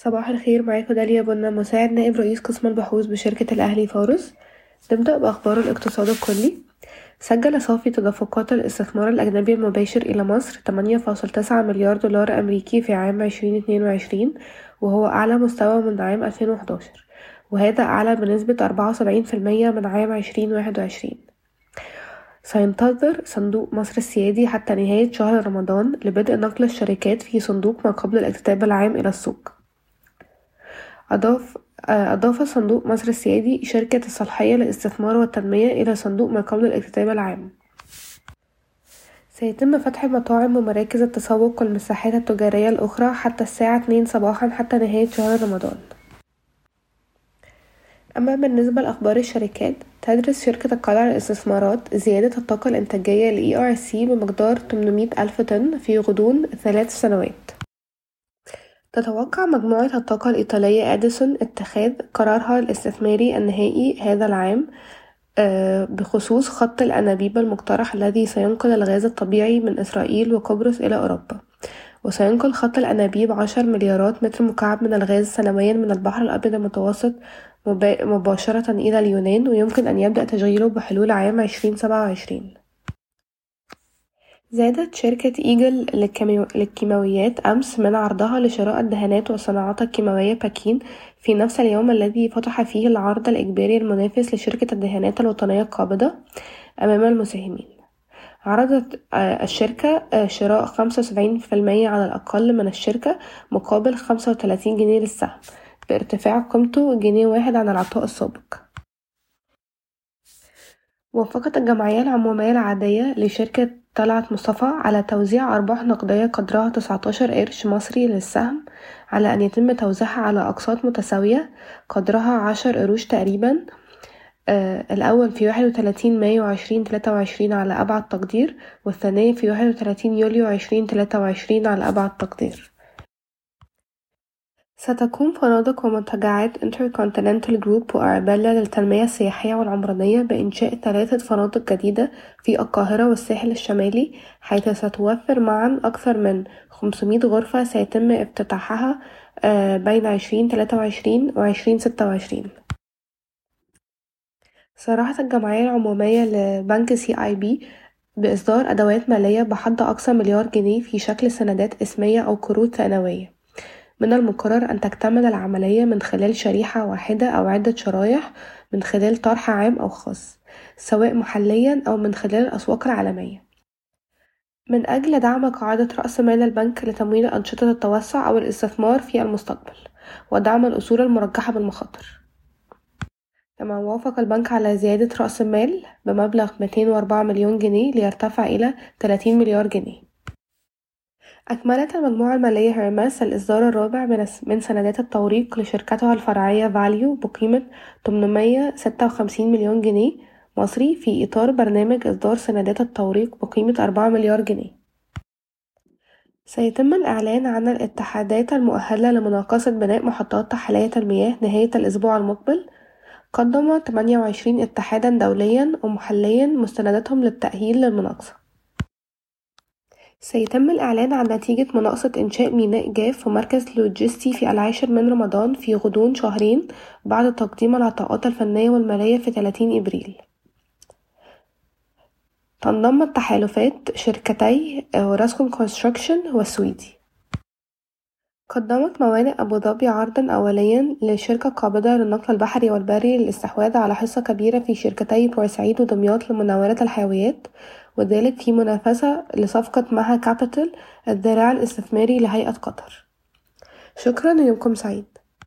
صباح الخير معاكم داليا بنا مساعد نائب رئيس قسم البحوث بشركة الأهلي فارس نبدأ بأخبار الاقتصاد الكلي. سجل صافي تدفقات الاستثمار الأجنبي المباشر إلى مصر 8.9 مليار دولار أمريكي في عام 2022 وهو أعلى مستوى من عام 2011 وهذا أعلى بنسبة 74% من عام 2021 سينتظر صندوق مصر السيادي حتى نهاية شهر رمضان لبدء نقل الشركات في صندوق ما قبل الاكتتاب العام إلى السوق. أضاف أضاف صندوق مصر السيادي شركة الصلاحية للاستثمار والتنمية إلى صندوق ما قبل الاكتتاب العام. سيتم فتح مطاعم ومراكز التسوق والمساحات التجارية الأخرى حتى الساعة 2 صباحا حتى نهاية شهر رمضان. أما بالنسبة لأخبار الشركات تدرس شركة القلعة للاستثمارات زيادة الطاقة الإنتاجية ل ERC بمقدار 800 ألف طن في غضون ثلاث سنوات. تتوقع مجموعة الطاقة الإيطالية أديسون اتخاذ قرارها الاستثماري النهائي هذا العام بخصوص خط الأنابيب المقترح الذي سينقل الغاز الطبيعي من إسرائيل وقبرص إلى أوروبا. وسينقل خط الأنابيب عشر مليارات متر مكعب من الغاز سنويا من البحر الأبيض المتوسط مباشرة إلى اليونان ويمكن أن يبدأ تشغيله بحلول عام عشرين سبعة وعشرين. زادت شركة إيجل للكيماويات أمس من عرضها لشراء الدهانات والصناعات الكيماوية باكين في نفس اليوم الذي فتح فيه العرض الإجباري المنافس لشركة الدهانات الوطنية القابضة أمام المساهمين. عرضت الشركة شراء خمسة وسبعين في المية على الأقل من الشركة مقابل خمسة وتلاتين جنيه للسهم بارتفاع قيمته جنيه واحد عن العطاء السابق. وافقت الجمعية العمومية العادية لشركة طلعت مصطفى على توزيع أرباح نقدية قدرها تسعتاشر قرش مصري للسهم على أن يتم توزيعها على أقساط متساوية قدرها عشر قروش تقريبا. آه الأول في واحد وتلاتين مايو عشرين تلاتة وعشرين على أبعد تقدير والثاني في واحد وتلاتين يوليو عشرين تلاتة وعشرين على أبعد تقدير. ستقوم فنادق ومنتجعات انتركونتيننتال جروب وأرابيلا للتنمية السياحية والعمرانية بإنشاء ثلاثة فنادق جديدة في القاهرة والساحل الشمالي حيث ستوفر معا أكثر من خمسمية غرفة سيتم افتتاحها بين تلاتة وعشرين وعشرين ستة وعشرين. صرحت الجمعية العمومية لبنك سي آي بي بإصدار أدوات مالية بحد أقصى مليار جنيه في شكل سندات اسمية أو قروض ثانوية. من المقرر أن تكتمل العملية من خلال شريحة واحدة أو عدة شرايح من خلال طرح عام أو خاص سواء محليا أو من خلال الأسواق العالمية من أجل دعم قاعدة رأس مال البنك لتمويل أنشطة التوسع أو الاستثمار في المستقبل ودعم الأصول المرجحة بالمخاطر. كما وافق البنك على زيادة رأس المال بمبلغ 204 مليون جنيه ليرتفع إلى 30 مليار جنيه. أكملت المجموعة المالية هيرمس الإصدار الرابع من سندات التوريق لشركتها الفرعية فاليو بقيمة 856 مليون جنيه مصري في إطار برنامج إصدار سندات التوريق بقيمة 4 مليار جنيه. سيتم الإعلان عن الاتحادات المؤهلة لمناقصة بناء محطات تحلية المياه نهاية الأسبوع المقبل. قدم 28 اتحادا دوليا ومحليا مستنداتهم للتأهيل للمناقصة. سيتم الإعلان عن نتيجة مناقصة إنشاء ميناء جاف ومركز لوجستي في العاشر من رمضان في غضون شهرين بعد تقديم العطاءات الفنية والمالية في 30 إبريل. تنضم التحالفات شركتي راسكوم كونستراكشن والسويدي. قدمت موانئ أبو ظبي عرضا أوليا للشركة القابضة للنقل البحري والبري للاستحواذ على حصة كبيرة في شركتي بورسعيد ودمياط لمناولة الحاويات وذلك في منافسة لصفقة مها كابيتال الذراع الاستثماري لهيئة قطر. شكرا ويومكم سعيد.